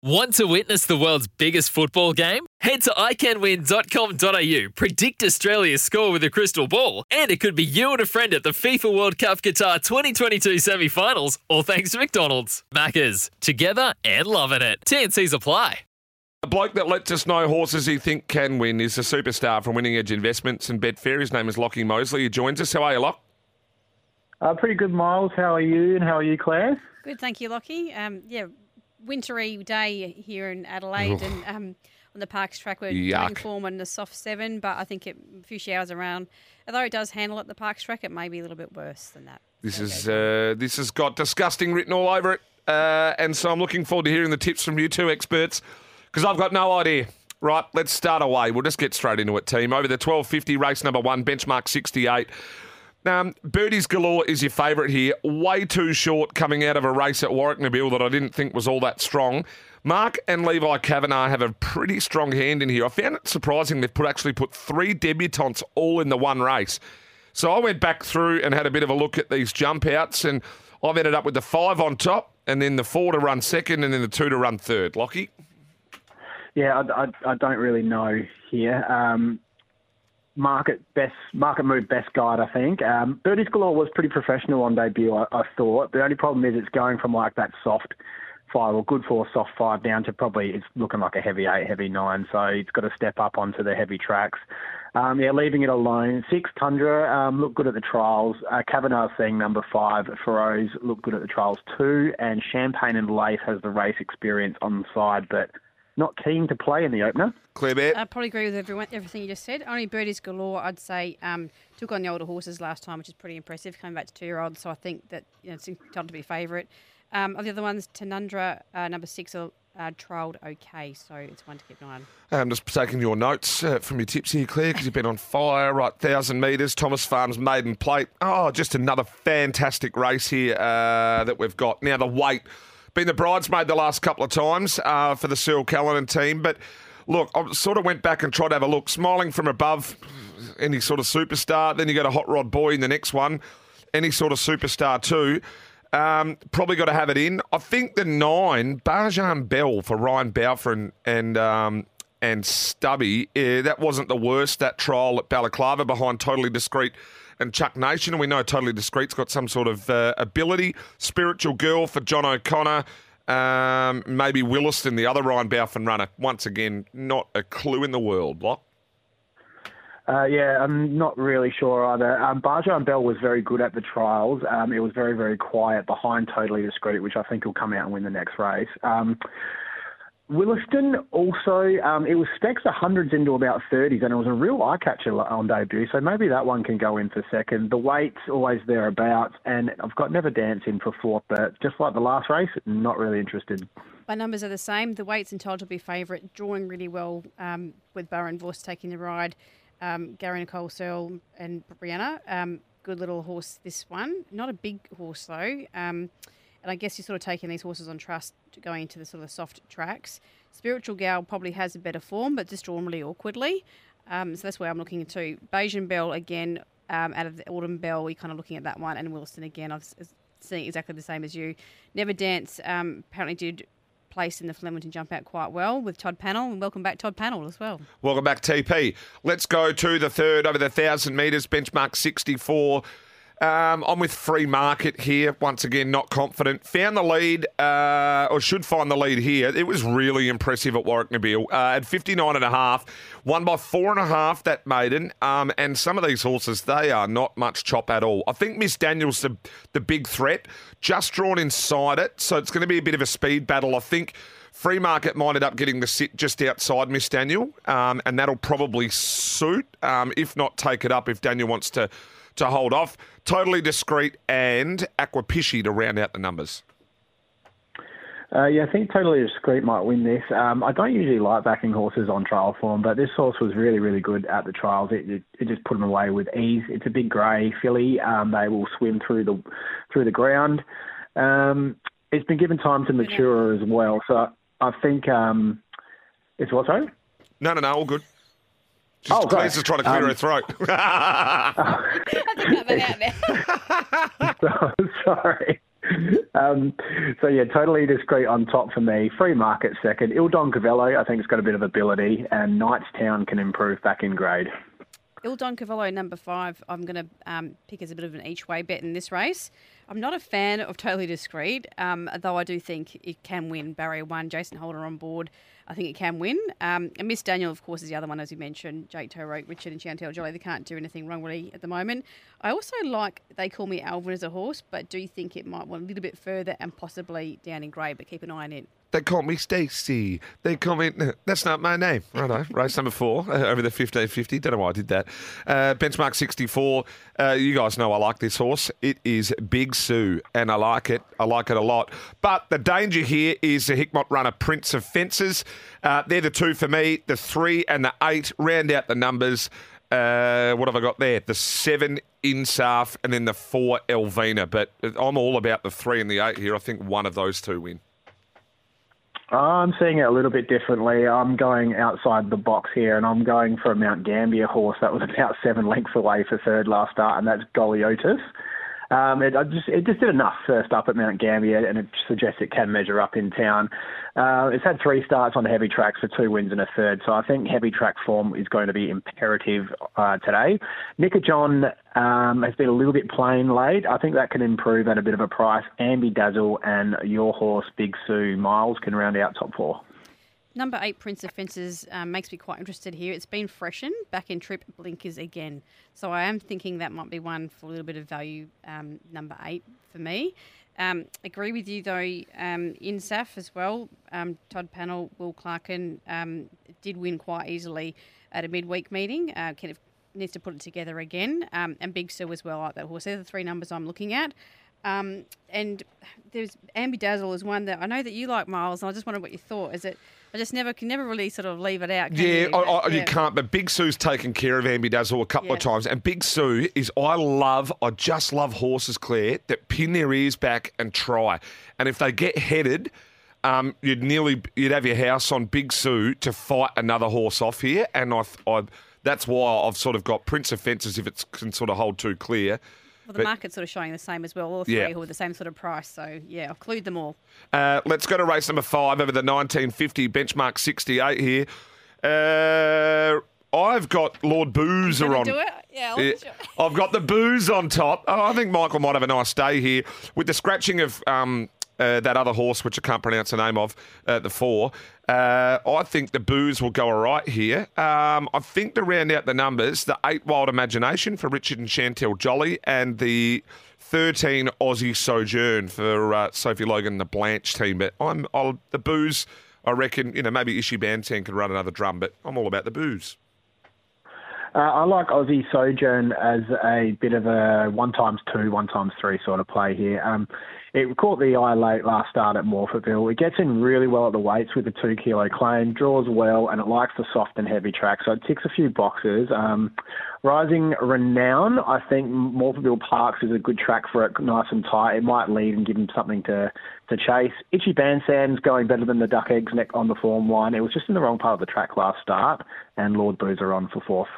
Want to witness the world's biggest football game? Head to iCanWin.com.au, predict Australia's score with a crystal ball, and it could be you and a friend at the FIFA World Cup Qatar 2022 semi finals, all thanks to McDonald's. Maccas, together and loving it. TNC's apply. A bloke that lets us know horses he think can win is a superstar from Winning Edge Investments and Betfair. His name is Lockie Mosley. He joins us. How are you, Lock? Uh, pretty good, Miles. How are you and how are you, Claire? Good, thank you, Lockie. Um, yeah, wintry day here in Adelaide, and um, on the Parks track we're going form on the soft seven, but I think it, a few showers around. Although it does handle at the Parks track, it may be a little bit worse than that. This is uh, this has got disgusting written all over it, uh, and so I'm looking forward to hearing the tips from you two experts because I've got no idea. Right, let's start away. We'll just get straight into it, team. Over the 1250 race number one, benchmark 68. Um, Birdies Galore is your favourite here. Way too short coming out of a race at Warrnambool that I didn't think was all that strong. Mark and Levi Kavanagh have a pretty strong hand in here. I found it surprising they've put actually put three debutantes all in the one race. So I went back through and had a bit of a look at these jump outs, and I've ended up with the five on top, and then the four to run second, and then the two to run third. Lockie? Yeah, I, I, I don't really know here. Um, market best market move best guide, I think. Um, Birdies Galore was pretty professional on debut, I, I thought. The only problem is it's going from like that soft five or good four, soft five down to probably it's looking like a heavy eight, heavy nine. So it's got to step up onto the heavy tracks. Um, yeah, leaving it alone. Six Tundra um, looked good at the trials. Uh, seeing number five. Feroz looked good at the trials too. And Champagne and Lace has the race experience on the side, but not keen to play in the opener. Claire Bet? I probably agree with everyone, everything you just said. Only Birdies Galore, I'd say, um, took on the older horses last time, which is pretty impressive, coming back to two year olds. So I think that you know, it's entitled to be favourite. Um, of the other ones, Tanundra, uh, number six, are uh, trialled okay. So it's one to keep an eye on. I'm just taking your notes uh, from your tips here, Claire, because you've been on fire. Right, 1,000 metres, Thomas Farms Maiden Plate. Oh, just another fantastic race here uh, that we've got. Now, the weight, been the bridesmaid the last couple of times uh, for the Cyril Callanan team. But look, I sort of went back and tried to have a look. Smiling from above, any sort of superstar. Then you got a Hot Rod Boy in the next one, any sort of superstar too. Um, probably got to have it in. I think the nine, Barjan Bell for Ryan Balfour and um, and Stubby, eh, that wasn't the worst, that trial at Balaclava behind Totally Discreet and Chuck Nation. And we know Totally Discreet's got some sort of uh, ability. Spiritual Girl for John O'Connor. Um, maybe Williston, the other Ryan Balfour runner. Once again, not a clue in the world. Lock. Uh, yeah, I'm not really sure either. Um, Barjan Bell was very good at the trials. Um, it was very, very quiet behind Totally Discreet, which I think will come out and win the next race. Um, Williston also, um, it was specs the hundreds into about 30s, and it was a real eye catcher on debut. So maybe that one can go in for second. The weight's always thereabouts, and I've got Never Dance in for fourth, but just like the last race, not really interested. My numbers are the same. The weight's entitled to be favourite, drawing really well um, with Barend Vorster taking the ride. Um, Gary Nicole Searle and Brianna. Um, good little horse, this one. Not a big horse, though. And I guess you're sort of taking these horses on trust going into the sort of soft tracks. Spiritual Gal probably has a better form, but just drawn really awkwardly. Um, so that's where I'm looking into. Bayesian Bell, again, um, out of the Autumn Bell, we're kind of looking at that one. And Wilson, again, I've seen exactly the same as you. Never Dance um, apparently did place in the Flemington jump out quite well with Todd Pannell. And welcome back, Todd Pannell, as well. Welcome back, TP. Let's go to the third over the 1,000 metres, benchmark 64. Um, I'm with Free Market here. Once again, not confident. Found the lead, uh, or should find the lead here. It was really impressive at Warrnambool. Uh, at 59 and a half, won by four and a half that maiden. Um, and some of these horses, they are not much chop at all. I think Miss Daniel's the, the big threat, just drawn inside it. So it's going to be a bit of a speed battle. I think. Free market might end up getting the sit just outside Miss Daniel, um, and that'll probably suit, um, if not take it up if Daniel wants to to hold off. Totally discreet and Aquapisci to round out the numbers. Uh, yeah, I think Totally Discreet might win this. Um, I don't usually like backing horses on trial form, but this horse was really, really good at the trials. It, it, it just put them away with ease. It's a big grey filly. Um, they will swim through the through the ground. Um, it's been given time to mature as well, so I think um, it's what sorry. No, no, no, all good. Just, Oh, great. Claire's just trying to clear Um, her throat. I have to cut that out now. So- sorry. um, so yeah, totally discreet on top for me. Free market second. Il Don Cavallo, I think, has got a bit of ability, and Knightstown can improve back in grade. Il Don Cavallo, number five, I'm going to um, pick as a bit of an each way bet in this race. I'm not a fan of Totally Discreet, um, though I do think it can win barrier one. Jason Holder on board. I think it can win. Um, and Miss Daniel, of course, is the other one, as you mentioned. Jake Toeroek, Richard, and Chantel Jolly. They can't do anything wrong really at the moment. I also like They Call Me Alvin as a horse, but do think it might want a little bit further and possibly down in grade, but keep an eye on it. They call me Stacey. They call me. That's not my name. Righto. Race number four uh, over the 1550. Don't know why I did that. Uh, benchmark 64. Uh, you guys know I like this horse. It is Big Sue, and I like it. I like it a lot. But the danger here is the Hickmott runner, Prince of Fences. Uh, they're the two for me. The three and the eight round out the numbers. Uh, what have I got there? The seven Insaf and then the four Elvina. But I'm all about the three and the eight here. I think one of those two win. I'm seeing it a little bit differently. I'm going outside the box here, and I'm going for a Mount Gambier horse that was about seven lengths away for third last start, and that's Goliotis. Um, it, just, it just did enough first up at Mount Gambier, and it suggests it can measure up in town. Uh, it's had three starts on heavy tracks for two wins and a third, so I think heavy track form is going to be imperative uh, today. Nicka John um, has been a little bit plain late. I think that can improve at a bit of a price. Ambi Dazzle and your horse Big Sue Miles can round out top four. Number eight, Prince of Fences, um, makes me quite interested here. It's been freshened back in trip blinkers again. So I am thinking that might be one for a little bit of value, um, number eight for me. Um, agree with you though, um, in SAF as well. Um, Todd Pannell, Will Clarkin um, did win quite easily at a midweek meeting. Uh, kind of needs to put it together again. and Big Sue as well, like that horse. They're the three numbers I'm looking at. Um, and there's Ambi Dazzle is one that I know that you like, Miles. And I just wondered what you thought. Is it? I just never can never really sort of leave it out. yeah, you? I, I, yeah. you can't. But Big Sue's taken care of Ambi Dazzle a couple yeah. of times, and Big Sue is I love. I just love horses, Claire, that pin their ears back and try. And if they get headed. Um, you'd nearly you'd have your house on Big Sue to fight another horse off here, and I, I that's why I've sort of got Prince of Fences if it can sort of hold too clear. Well, the but, market's sort of showing the same as well. All three yeah. who are the same sort of price. So, yeah, I'll include them all. Uh, let's go to race number five over the 1950 benchmark 68 here. Uh, I've got Lord Boozer on. Do it? Yeah, yeah. I've got the booze on top. Oh, I think Michael might have a nice day here with the scratching of um, uh, that other horse, which I can't pronounce the name of, uh, the four. Uh, I think the booze will go all right here. Um, I think to round out the numbers, the eight Wild Imagination for Richard and Chantel Jolly, and the 13 Aussie Sojourn for uh, Sophie Logan, and the Blanche team. But I'm I'll, the booze. I reckon you know maybe Ishi Bantan could run another drum, but I'm all about the booze. Uh, I like Aussie Sojourn as a bit of a one times two, one times three sort of play here. Um, it caught the eye late last start at Morphettville. It gets in really well at the weights with a two kilo claim, draws well, and it likes the soft and heavy track. So it ticks a few boxes. Um, Rising Renown, I think Morphettville Parks is a good track for it, nice and tight. It might lead and give him something to, to chase. Itchy Bandsam's going better than the Duck Eggs neck on the form line. It was just in the wrong part of the track last start, and Lord Boozer on for fourth.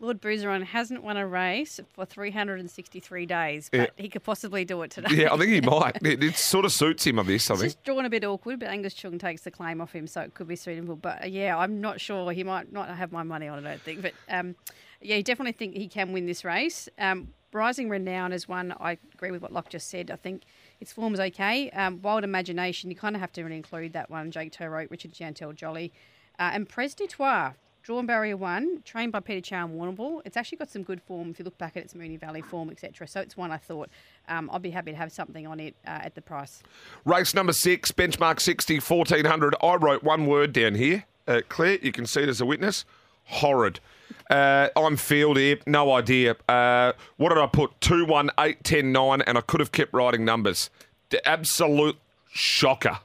Lord Bruiseron hasn't won a race for 363 days, but yeah. he could possibly do it today. Yeah, I think he might. It, it sort of suits him, I this, I think. just drawn a bit awkward, but Angus Chung takes the claim off him, so it could be suitable. But uh, yeah, I'm not sure. He might not have my money on it, I don't think. But um, yeah, I definitely think he can win this race. Um, Rising Renown is one, I agree with what Locke just said. I think its form is okay. Um, Wild Imagination, you kind of have to really include that one. Jake Toeroek, Richard Chantel Jolly. Uh, and Pres Detoire, Drawn Barrier One, trained by Peter Chow and Warrnambool. It's actually got some good form if you look back at its Moonee Valley form, etc. So it's one I thought um, I'd be happy to have something on it uh, at the price. Race number six, benchmark 60, 1400. I wrote one word down here. Uh, Claire, you can see it as a witness. Horrid. Uh, I'm field here, no idea. Uh, what did I put? 2, 1, 8, 10, 9, and I could have kept writing numbers. The absolute shocker.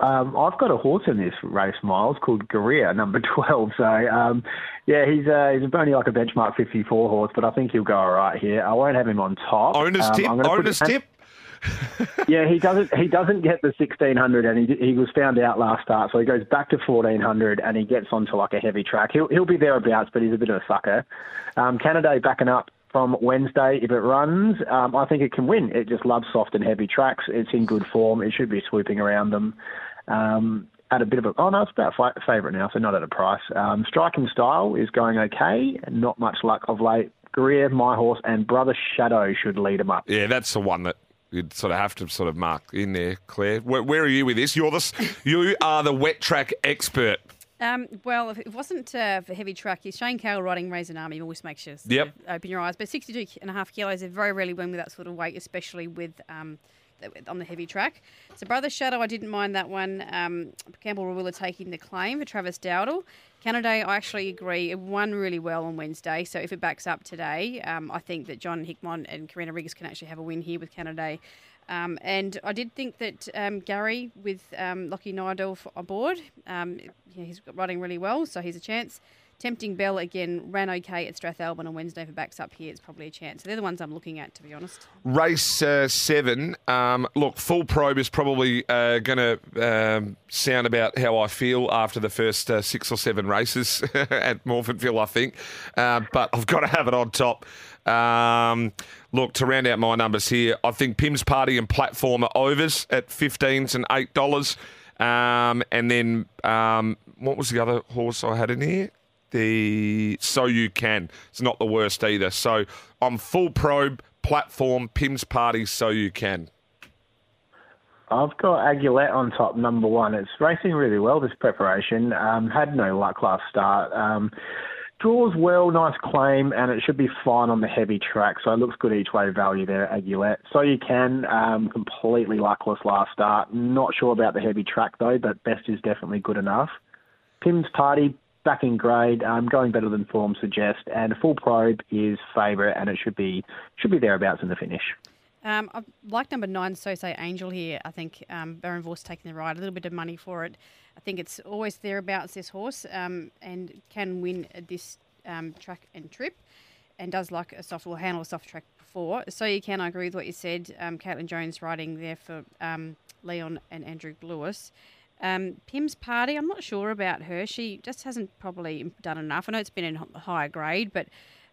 Um, I've got a horse in this race, Miles, called Guerrilla, number 12. So, um, yeah, he's uh, he's only like a benchmark 54 horse, but I think he'll go all right here. I won't have him on top. Owner's um, tip? Owner's tip? yeah, he doesn't he doesn't get the 1600, and he he was found out last start, so he goes back to 1400, and he gets onto like a heavy track. He'll he'll be thereabouts, but he's a bit of a sucker. Um, Canada backing up from Wednesday. If it runs, um, I think it can win. It just loves soft and heavy tracks. It's in good form. It should be swooping around them. Um, at a bit of a oh no, it's about fi- favourite now, so not at a price. Um, striking style is going okay. Not much luck of late. Greer, my horse, and Brother Shadow should lead him up. Yeah, that's the one that you'd sort of have to sort of mark in there, Claire. Where, where are you with this? You're the you are the wet track expert. Um, well, if it wasn't uh, for heavy track, is Shane Cale riding Raisin Army always makes you sort Yep. open your eyes. But 62 and a half kilos is very rarely win with that sort of weight, especially with um, th- on the heavy track. So Brother Shadow, I didn't mind that one. Um, Campbell Rawiller taking the claim for Travis Doudle. Canada, I actually agree. It won really well on Wednesday. So if it backs up today, um, I think that John Hickmott and Karina Riggs can actually have a win here with Canada. Um, and I did think that um, Gary with um, Lockie Neindorf on board, um, yeah, he's riding really well, so he's a chance. Tempting Bell again ran okay at Strathalbyn on Wednesday. It backs up here, it's probably a chance. So they're the ones I'm looking at, to be honest. Race uh, seven. Um, look, full probe is probably uh, going to um, sound about how I feel after the first uh, six or seven races at Morphettville, I think. Uh, but I've got to have it on top. Um, look, to round out my numbers here, I think Pim's Party and Platform are overs at 15s and $8. Um, and then, um, what was the other horse I had in here? The So You Can. It's not the worst either. So I'm full probe, platform, Pim's Party, So You Can. I've got Aguilette on top, number one. It's racing really well this preparation. Um, had no luck last start. Um, draws well, nice claim, and it should be fine on the heavy track. So it looks good each way value there, Aguilette. So you can um, completely luckless last start. Not sure about the heavy track though, but best is definitely good enough. Pim's Party back in grade, um, going better than form suggests, and full probe is favourite, and it should be should be thereabouts in the finish. Um, I like number nine, So Say Angel here. I think um, Barend Vorster taking the ride, a little bit of money for it. I think it's always thereabouts, this horse, um, and can win this um, track and trip, and does like a soft, will handle a soft track before. So you can, I agree with what you said. Um, Caitlin Jones riding there for um, Leon and Andrew Lewis. Um, Pim's party, I'm not sure about her. She just hasn't probably done enough. I know it's been in higher grade, but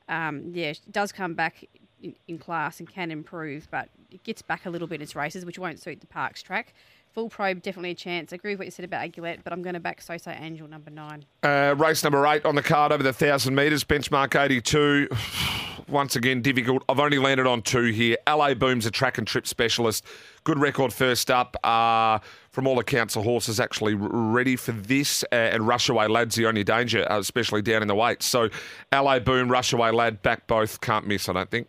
um, yeah, she does come back in, in class and can improve, but it gets back a little bit in its races, which won't suit the Parks track. Full probe, definitely a chance. I agree with what you said about Aguilette, but I'm going to back Soso Angel number nine. Uh, race number eight on the card over the 1,000 metres, benchmark 82. Once again, difficult. I've only landed on two here. LA Boom's a track and trip specialist. Good record first up. Uh, from all accounts, the horse is actually ready for this. Uh, and Rushaway Lad's the only danger, uh, especially down in the weights. So LA Boom, Rushaway Lad, back both. Can't miss, I don't think.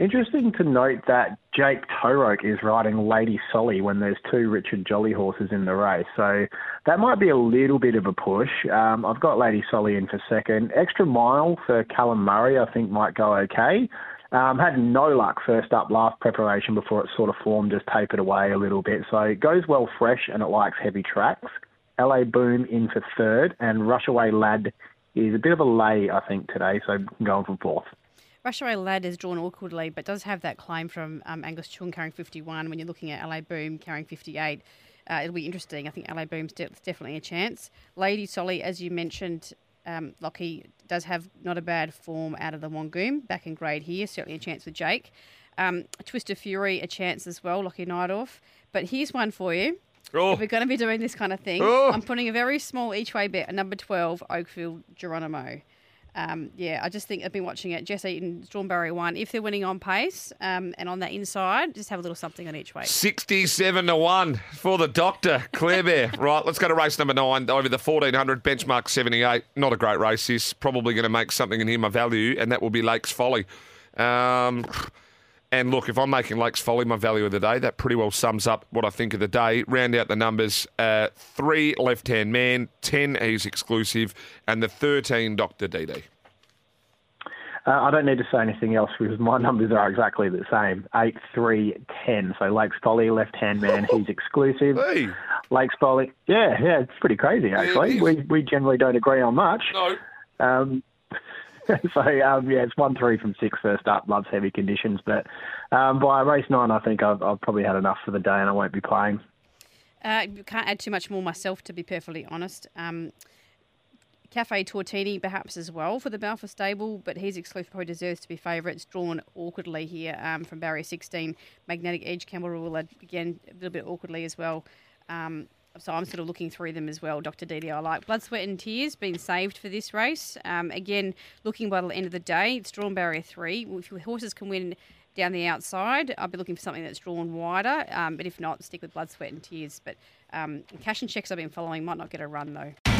Interesting to note that Jake Toeroek is riding Lady Solly when there's two Richard Jolly horses in the race. So that might be a little bit of a push. Um, I've got Lady Solly in for second. Extra mile for Callum Murray, I think, might go okay. Um, had no luck first up last preparation before it sort of formed, just tapered away a little bit. So it goes well fresh and it likes heavy tracks. LA Boom in for third, and Rushaway Lad is a bit of a lay, I think, today. So going for fourth. Rushaway Lad is drawn awkwardly, but does have that claim from um, Angus Chung carrying 51 when you're looking at LA Boom carrying 58. Uh, it'll be interesting. I think LA Boom's de- definitely a chance. Lady Solly, as you mentioned, um, Lockie does have not a bad form out of the Wangoom. Back in grade here, certainly a chance with Jake. Um, Twist of Fury, a chance as well, Lockie Neindorf. But here's one for you. Oh. If we're going to be doing this kind of thing, Oh. I'm putting a very small each way bet, at number 12, Oakfield Geronimo. Um, yeah, I just think I've been watching it. Jess Eaton, Stormberry one. If they're winning on pace um, and on that inside, just have a little something on each way. 67 to 1 for the doctor, Claire Bear. right, let's go to race number nine over the 1400, benchmark 78. Not a great race. This probably going to make something in here my value, and that will be Lakes Folly. Um, and look, if I'm making Lakes Folly my value of the day, that pretty well sums up what I think of the day. Round out the numbers uh, three left hand man, 10 he's exclusive, and the 13 Dr. DD. Uh, I don't need to say anything else because my numbers are exactly the same. Eight, three, ten. So Lakes Folly, left hand man, he's exclusive. Hey, Lakes Folly, yeah, yeah, it's pretty crazy actually. is. we we generally don't agree on much. no. Um, so um, yeah, it's one three from six first up. Loves heavy conditions, but um, by race nine, I think I've, I've probably had enough for the day, and I won't be playing. Uh, can't add too much more myself, to be perfectly honest. Um, Cafe Tortini perhaps as well for the Balfour stable, but he's exclusive probably deserves to be favourite. It's drawn awkwardly here um, from barrier 16. Magnetic Edge, Campbell Rawiller, again, a little bit awkwardly as well. Um, so I'm sort of looking through them as well. Dr. Didi, I like Blood, Sweat and Tears being saved for this race. Um, again, looking by the end of the day, it's drawn barrier three. If your horses can win down the outside, I'd be looking for something that's drawn wider. Um, but if not, stick with Blood, Sweat and Tears. But um, cash and checks I've been following might not get a run though.